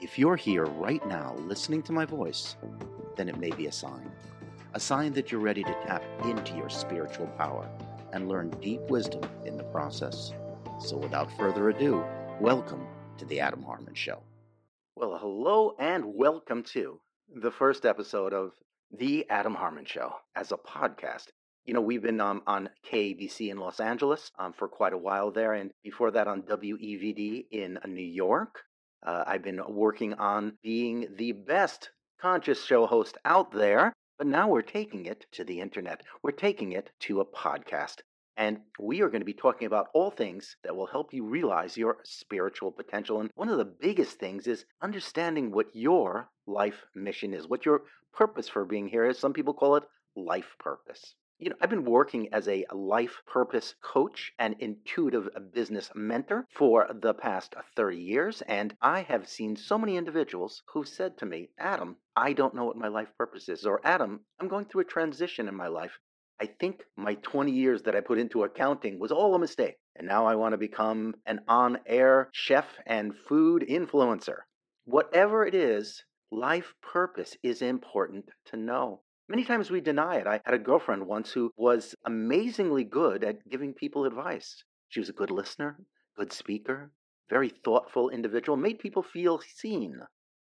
If you're here right now listening to my voice, then it may be a sign. A sign that you're ready to tap into your spiritual power and learn deep wisdom in the process. So, without further ado, welcome to The Adam Harman Show. Well, hello and welcome to the first episode of The Adam Harman Show as a podcast. You know, we've been um, on KABC in Los Angeles um, for quite a while there, and before that on WEVD in New York. Uh, I've been working on being the best conscious show host out there, but now we're taking it to the internet. We're taking it to a podcast. And we are going to be talking about all things that will help you realize your spiritual potential. And one of the biggest things is understanding what your life mission is, what your purpose for being here is. Some people call it life purpose. You know, I've been working as a life purpose coach and intuitive business mentor for the past 30 years, and I have seen so many individuals who said to me, Adam, I don't know what my life purpose is, or Adam, I'm going through a transition in my life. I think my 20 years that I put into accounting was all a mistake, and now I want to become an on air chef and food influencer. Whatever it is, life purpose is important to know. Many times we deny it. I had a girlfriend once who was amazingly good at giving people advice. She was a good listener, good speaker, very thoughtful individual, made people feel seen.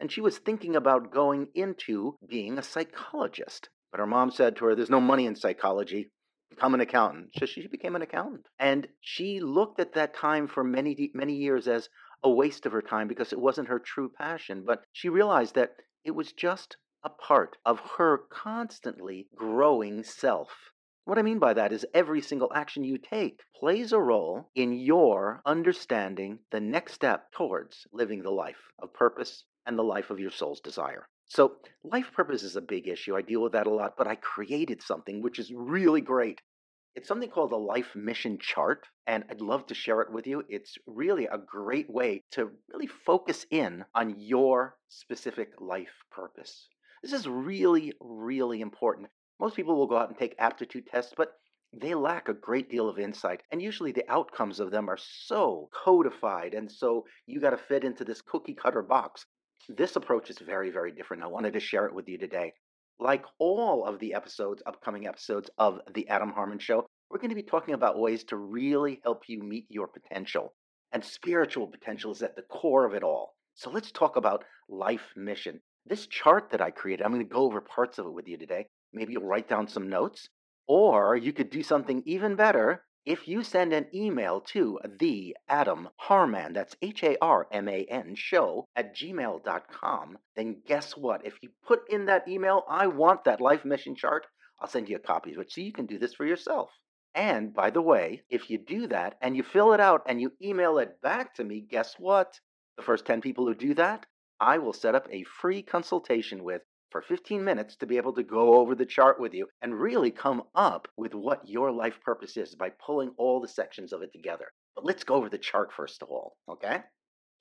And she was thinking about going into being a psychologist. But her mom said to her, There's no money in psychology. Become an accountant. So she became an accountant. And she looked at that time for many, many years as a waste of her time because it wasn't her true passion. But she realized that it was just a part of her constantly growing self. What I mean by that is every single action you take plays a role in your understanding the next step towards living the life of purpose and the life of your soul's desire. So, life purpose is a big issue. I deal with that a lot, but I created something which is really great. It's something called a life mission chart, and I'd love to share it with you. It's really a great way to really focus in on your specific life purpose. This is really, really important. Most people will go out and take aptitude tests, but they lack a great deal of insight. And usually the outcomes of them are so codified. And so you got to fit into this cookie cutter box. This approach is very, very different. I wanted to share it with you today. Like all of the episodes, upcoming episodes of The Adam Harman Show, we're going to be talking about ways to really help you meet your potential. And spiritual potential is at the core of it all. So let's talk about life mission. This chart that I created, I'm going to go over parts of it with you today. Maybe you'll write down some notes, or you could do something even better. If you send an email to the Adam Harman, that's H A R M A N, show at gmail.com, then guess what? If you put in that email, I want that life mission chart, I'll send you a copy of it so you can do this for yourself. And by the way, if you do that and you fill it out and you email it back to me, guess what? The first 10 people who do that, I will set up a free consultation with for 15 minutes to be able to go over the chart with you and really come up with what your life purpose is by pulling all the sections of it together. But let's go over the chart first of all, okay?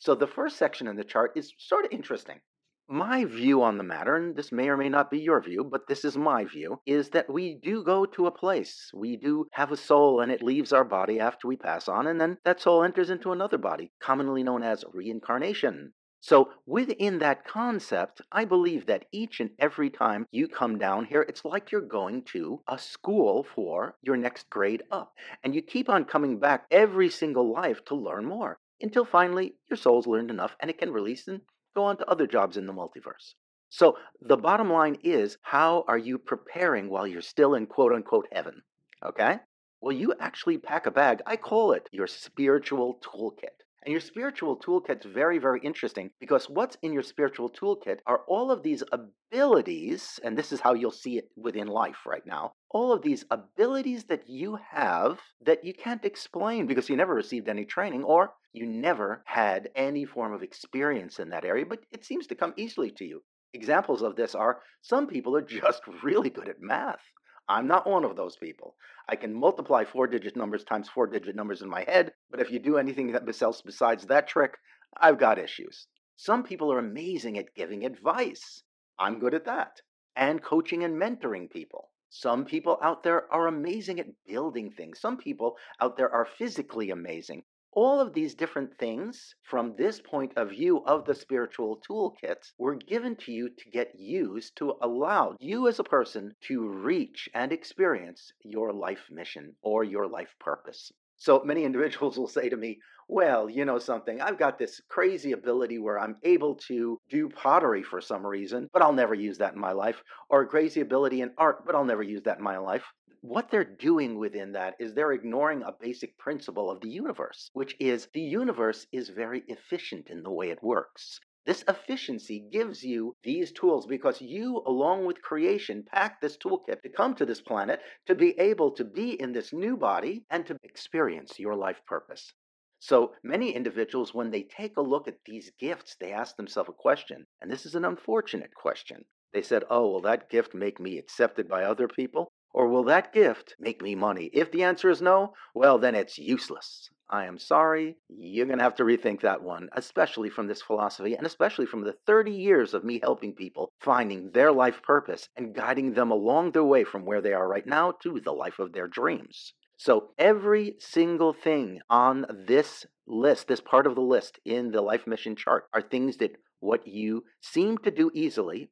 So the first section in the chart is sort of interesting. My view on the matter, and this may or may not be your view, but this is my view, is that we do go to a place. We do have a soul and it leaves our body after we pass on, and then that soul enters into another body, commonly known as reincarnation. So, within that concept, I believe that each and every time you come down here, it's like you're going to a school for your next grade up. And you keep on coming back every single life to learn more until finally your soul's learned enough and it can release and go on to other jobs in the multiverse. So, the bottom line is how are you preparing while you're still in quote unquote heaven? Okay? Well, you actually pack a bag. I call it your spiritual toolkit. And your spiritual toolkit's very, very interesting because what's in your spiritual toolkit are all of these abilities, and this is how you'll see it within life right now. All of these abilities that you have that you can't explain because you never received any training or you never had any form of experience in that area, but it seems to come easily to you. Examples of this are some people are just really good at math. I'm not one of those people. I can multiply four digit numbers times four digit numbers in my head, but if you do anything else besides that trick, I've got issues. Some people are amazing at giving advice. I'm good at that. And coaching and mentoring people. Some people out there are amazing at building things. Some people out there are physically amazing. All of these different things from this point of view of the spiritual toolkits were given to you to get used to allow you as a person to reach and experience your life mission or your life purpose. So many individuals will say to me, well, you know something, I've got this crazy ability where I'm able to do pottery for some reason, but I'll never use that in my life, or a crazy ability in art, but I'll never use that in my life what they're doing within that is they're ignoring a basic principle of the universe, which is the universe is very efficient in the way it works. This efficiency gives you these tools because you, along with creation, packed this toolkit to come to this planet to be able to be in this new body and to experience your life purpose. So many individuals, when they take a look at these gifts, they ask themselves a question, and this is an unfortunate question. They said, Oh, will that gift make me accepted by other people? Or will that gift make me money? If the answer is no, well, then it's useless. I am sorry, you're going to have to rethink that one, especially from this philosophy and especially from the 30 years of me helping people finding their life purpose and guiding them along their way from where they are right now to the life of their dreams. So, every single thing on this list, this part of the list in the life mission chart, are things that what you seem to do easily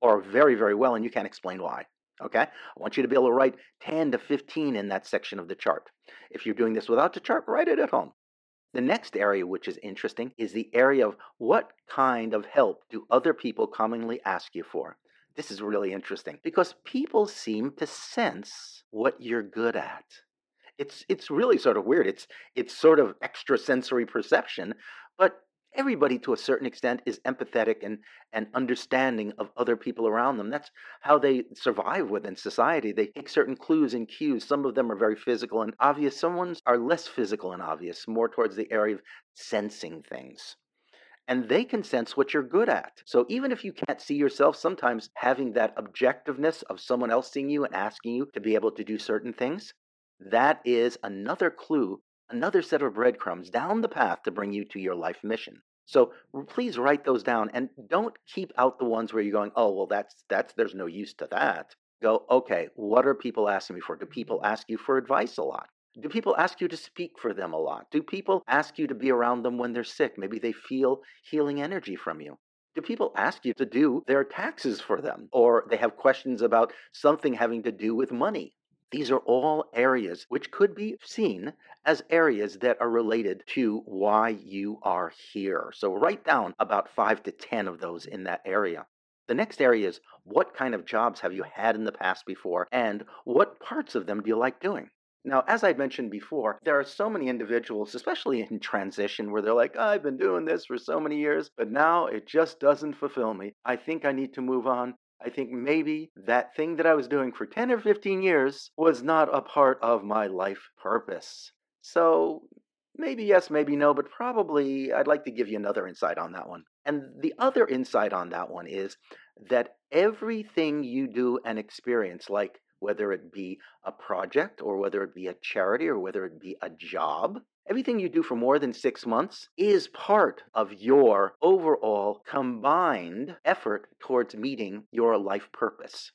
or very, very well, and you can't explain why. Okay? I want you to be able to write 10 to 15 in that section of the chart. If you're doing this without the chart, write it at home. The next area, which is interesting, is the area of what kind of help do other people commonly ask you for? This is really interesting because people seem to sense what you're good at. It's it's really sort of weird. It's it's sort of extrasensory perception, but everybody to a certain extent is empathetic and, and understanding of other people around them. That's how they survive within society. They take certain clues and cues. Some of them are very physical and obvious, some ones are less physical and obvious, more towards the area of sensing things. And they can sense what you're good at. So even if you can't see yourself, sometimes having that objectiveness of someone else seeing you and asking you to be able to do certain things, that is another clue another set of breadcrumbs down the path to bring you to your life mission. So please write those down and don't keep out the ones where you're going, oh, well, that's, that's, there's no use to that. Go, okay, what are people asking me for? Do people mm-hmm. ask you for advice a lot? Do people ask you to speak for them a lot? Do people ask you to be around them when they're sick? Maybe they feel healing energy from you. Do people ask you to do their taxes for them? Or they have questions about something having to do with money? These are all areas which could be seen as areas that are related to why you are here. So write down about five to 10 of those in that area. The next area is what kind of jobs have you had in the past before and what parts of them do you like doing? Now, as I mentioned before, there are so many individuals, especially in transition, where they're like, I've been doing this for so many years, but now it just doesn't fulfill me. I think I need to move on. I think maybe that thing that I was doing for 10 or 15 years was not a part of my life purpose. So maybe yes, maybe no, but probably I'd like to give you another insight on that one. And the other insight on that one is that everything you do and experience, like whether it be a project or whether it be a charity or whether it be a job, Everything you do for more than six months is part of your overall combined effort towards meeting your life purpose.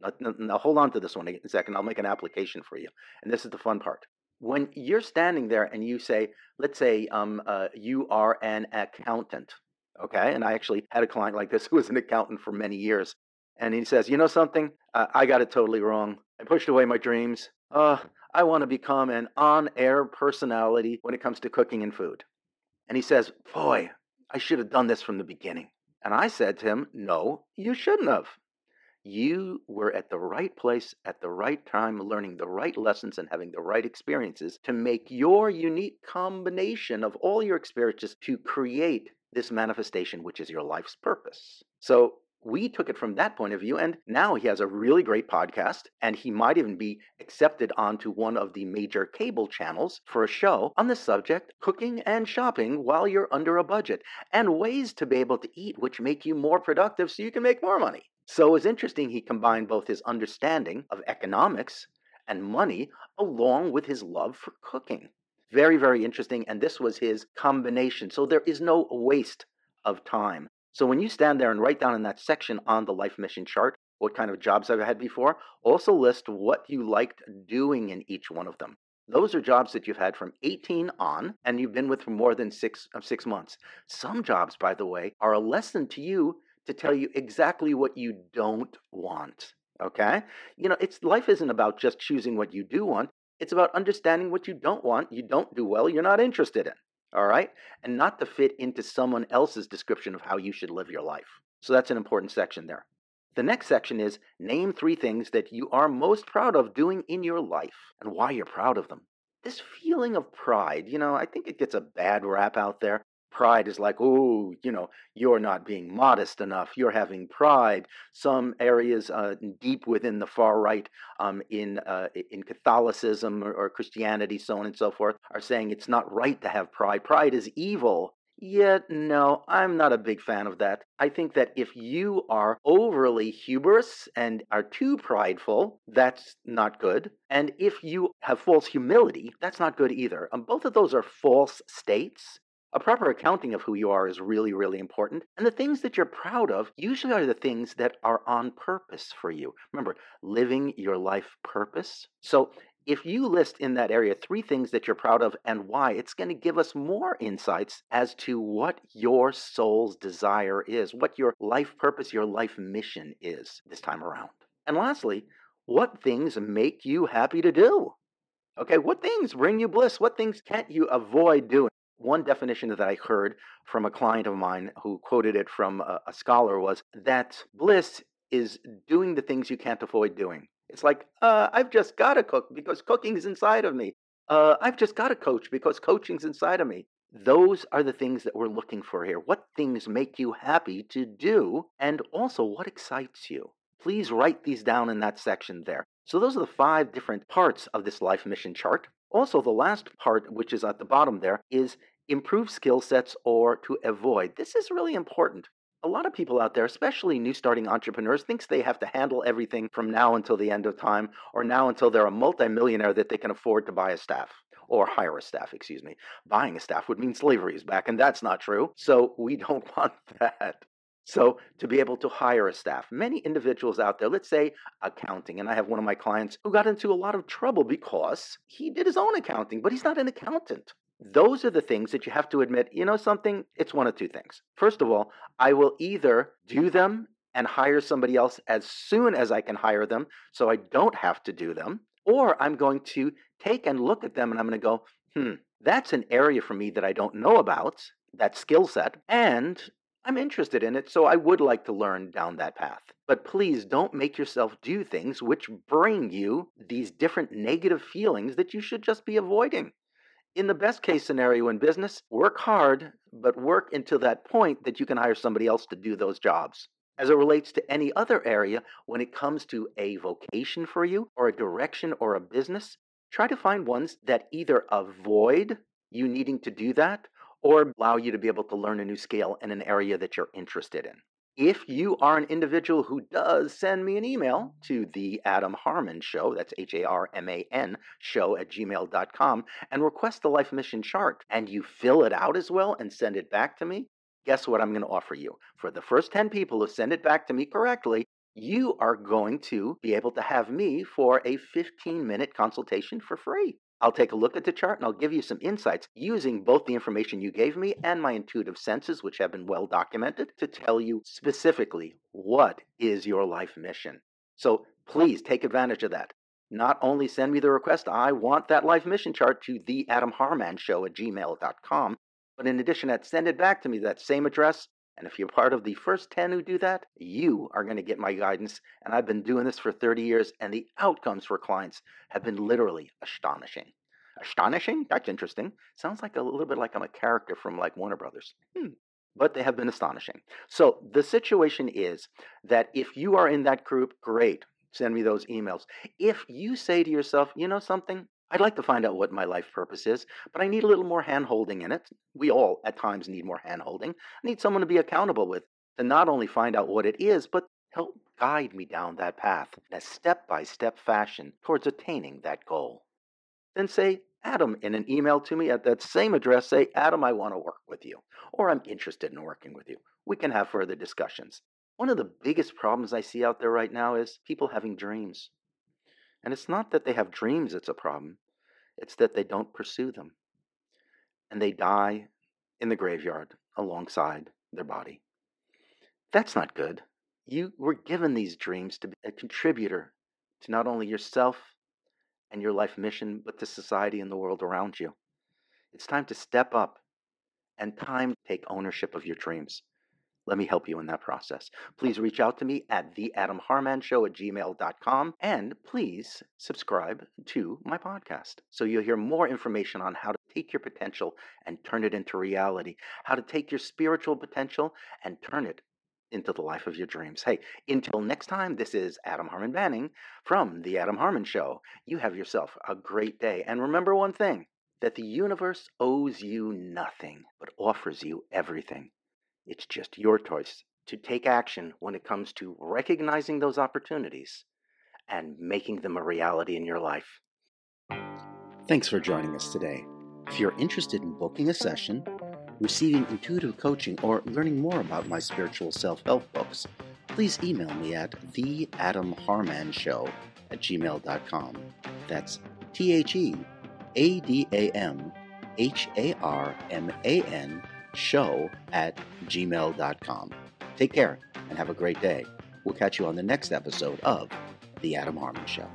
Now, now, hold on to this one a second. I'll make an application for you. And this is the fun part. When you're standing there and you say, let's say um, uh, you are an accountant, okay? And I actually had a client like this who was an accountant for many years. And he says, you know something? Uh, I got it totally wrong. I pushed away my dreams. Uh, I want to become an on air personality when it comes to cooking and food. And he says, Boy, I should have done this from the beginning. And I said to him, No, you shouldn't have. You were at the right place at the right time, learning the right lessons and having the right experiences to make your unique combination of all your experiences to create this manifestation, which is your life's purpose. So we took it from that point of view and now he has a really great podcast and he might even be accepted onto one of the major cable channels for a show on the subject cooking and shopping while you're under a budget and ways to be able to eat which make you more productive so you can make more money. So it's interesting he combined both his understanding of economics and money along with his love for cooking. Very very interesting and this was his combination. So there is no waste of time so when you stand there and write down in that section on the life mission chart what kind of jobs I've had before, also list what you liked doing in each one of them. Those are jobs that you've had from 18 on and you've been with for more than six, uh, six months. Some jobs, by the way, are a lesson to you to tell you exactly what you don't want. Okay? You know, it's life isn't about just choosing what you do want. It's about understanding what you don't want, you don't do well, you're not interested in. All right? And not to fit into someone else's description of how you should live your life. So that's an important section there. The next section is name three things that you are most proud of doing in your life and why you're proud of them. This feeling of pride, you know, I think it gets a bad rap out there. Pride is like, oh, you know, you're not being modest enough. You're having pride. Some areas uh, deep within the far right, um, in uh, in Catholicism or, or Christianity, so on and so forth, are saying it's not right to have pride. Pride is evil. Yet, no, I'm not a big fan of that. I think that if you are overly hubris and are too prideful, that's not good. And if you have false humility, that's not good either. Um, both of those are false states. A proper accounting of who you are is really, really important. And the things that you're proud of usually are the things that are on purpose for you. Remember, living your life purpose. So if you list in that area three things that you're proud of and why, it's going to give us more insights as to what your soul's desire is, what your life purpose, your life mission is this time around. And lastly, what things make you happy to do? Okay, what things bring you bliss? What things can't you avoid doing? One definition that I heard from a client of mine who quoted it from a, a scholar was that bliss is doing the things you can't avoid doing. It's like, uh, I've just got to cook because cooking's inside of me. Uh, I've just got to coach because coaching's inside of me. Those are the things that we're looking for here. What things make you happy to do? And also, what excites you? Please write these down in that section there. So, those are the five different parts of this life mission chart. Also, the last part, which is at the bottom there, is improve skill sets or to avoid. This is really important a lot of people out there, especially new starting entrepreneurs, thinks they have to handle everything from now until the end of time or now until they're a multimillionaire that they can afford to buy a staff or hire a staff, excuse me. Buying a staff would mean slavery is back, and that's not true. So we don't want that. So, to be able to hire a staff, many individuals out there, let's say accounting, and I have one of my clients who got into a lot of trouble because he did his own accounting, but he's not an accountant. Those are the things that you have to admit, you know something? It's one of two things. First of all, I will either do them and hire somebody else as soon as I can hire them so I don't have to do them, or I'm going to take and look at them and I'm going to go, hmm, that's an area for me that I don't know about, that skill set, and I'm interested in it, so I would like to learn down that path. But please don't make yourself do things which bring you these different negative feelings that you should just be avoiding in the best case scenario in business, work hard, but work until that point that you can hire somebody else to do those jobs. As it relates to any other area, when it comes to a vocation for you, or a direction, or a business, try to find ones that either avoid you needing to do that or allow you to be able to learn a new scale in an area that you're interested in. If you are an individual who does send me an email to the Adam Harman Show, that's H A R M A N show at gmail.com, and request the life mission chart, and you fill it out as well and send it back to me, guess what I'm going to offer you? For the first 10 people who send it back to me correctly, you are going to be able to have me for a 15 minute consultation for free. I'll take a look at the chart and I'll give you some insights using both the information you gave me and my intuitive senses, which have been well documented, to tell you specifically what is your life mission. So please take advantage of that. Not only send me the request, I want that life mission chart to the Adam Harman Show at gmail.com, but in addition that, send it back to me that same address and if you're part of the first 10 who do that, you are going to get my guidance. And I've been doing this for 30 years, and the outcomes for clients have been literally astonishing. Astonishing? That's interesting. Sounds like a little bit like I'm a character from like Warner Brothers. Hmm. But they have been astonishing. So the situation is that if you are in that group, great. Send me those emails. If you say to yourself, you know something, I'd like to find out what my life purpose is, but I need a little more hand holding in it. We all, at times, need more hand holding. I need someone to be accountable with, to not only find out what it is, but help guide me down that path in a step by step fashion towards attaining that goal. Then say, Adam, in an email to me at that same address, say, Adam, I want to work with you, or I'm interested in working with you. We can have further discussions. One of the biggest problems I see out there right now is people having dreams. And it's not that they have dreams that's a problem, it's that they don't pursue them. And they die in the graveyard alongside their body. That's not good. You were given these dreams to be a contributor to not only yourself and your life mission, but to society and the world around you. It's time to step up and time to take ownership of your dreams. Let me help you in that process. Please reach out to me at theadamharmanshow at gmail.com and please subscribe to my podcast so you'll hear more information on how to take your potential and turn it into reality, how to take your spiritual potential and turn it into the life of your dreams. Hey, until next time, this is Adam Harman Banning from The Adam Harman Show. You have yourself a great day. And remember one thing that the universe owes you nothing, but offers you everything. It's just your choice to take action when it comes to recognizing those opportunities and making them a reality in your life. Thanks for joining us today. If you're interested in booking a session, receiving intuitive coaching, or learning more about my spiritual self help books, please email me at theadamharmanshow at gmail.com. That's T H E A D A M H A R M A N show at gmail.com. Take care and have a great day. We'll catch you on the next episode of The Adam Harman Show.